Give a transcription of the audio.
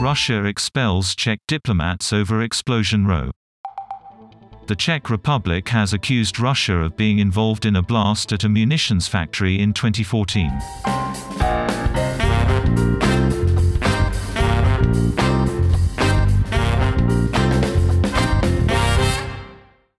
Russia expels Czech diplomats over Explosion Row. The Czech Republic has accused Russia of being involved in a blast at a munitions factory in 2014.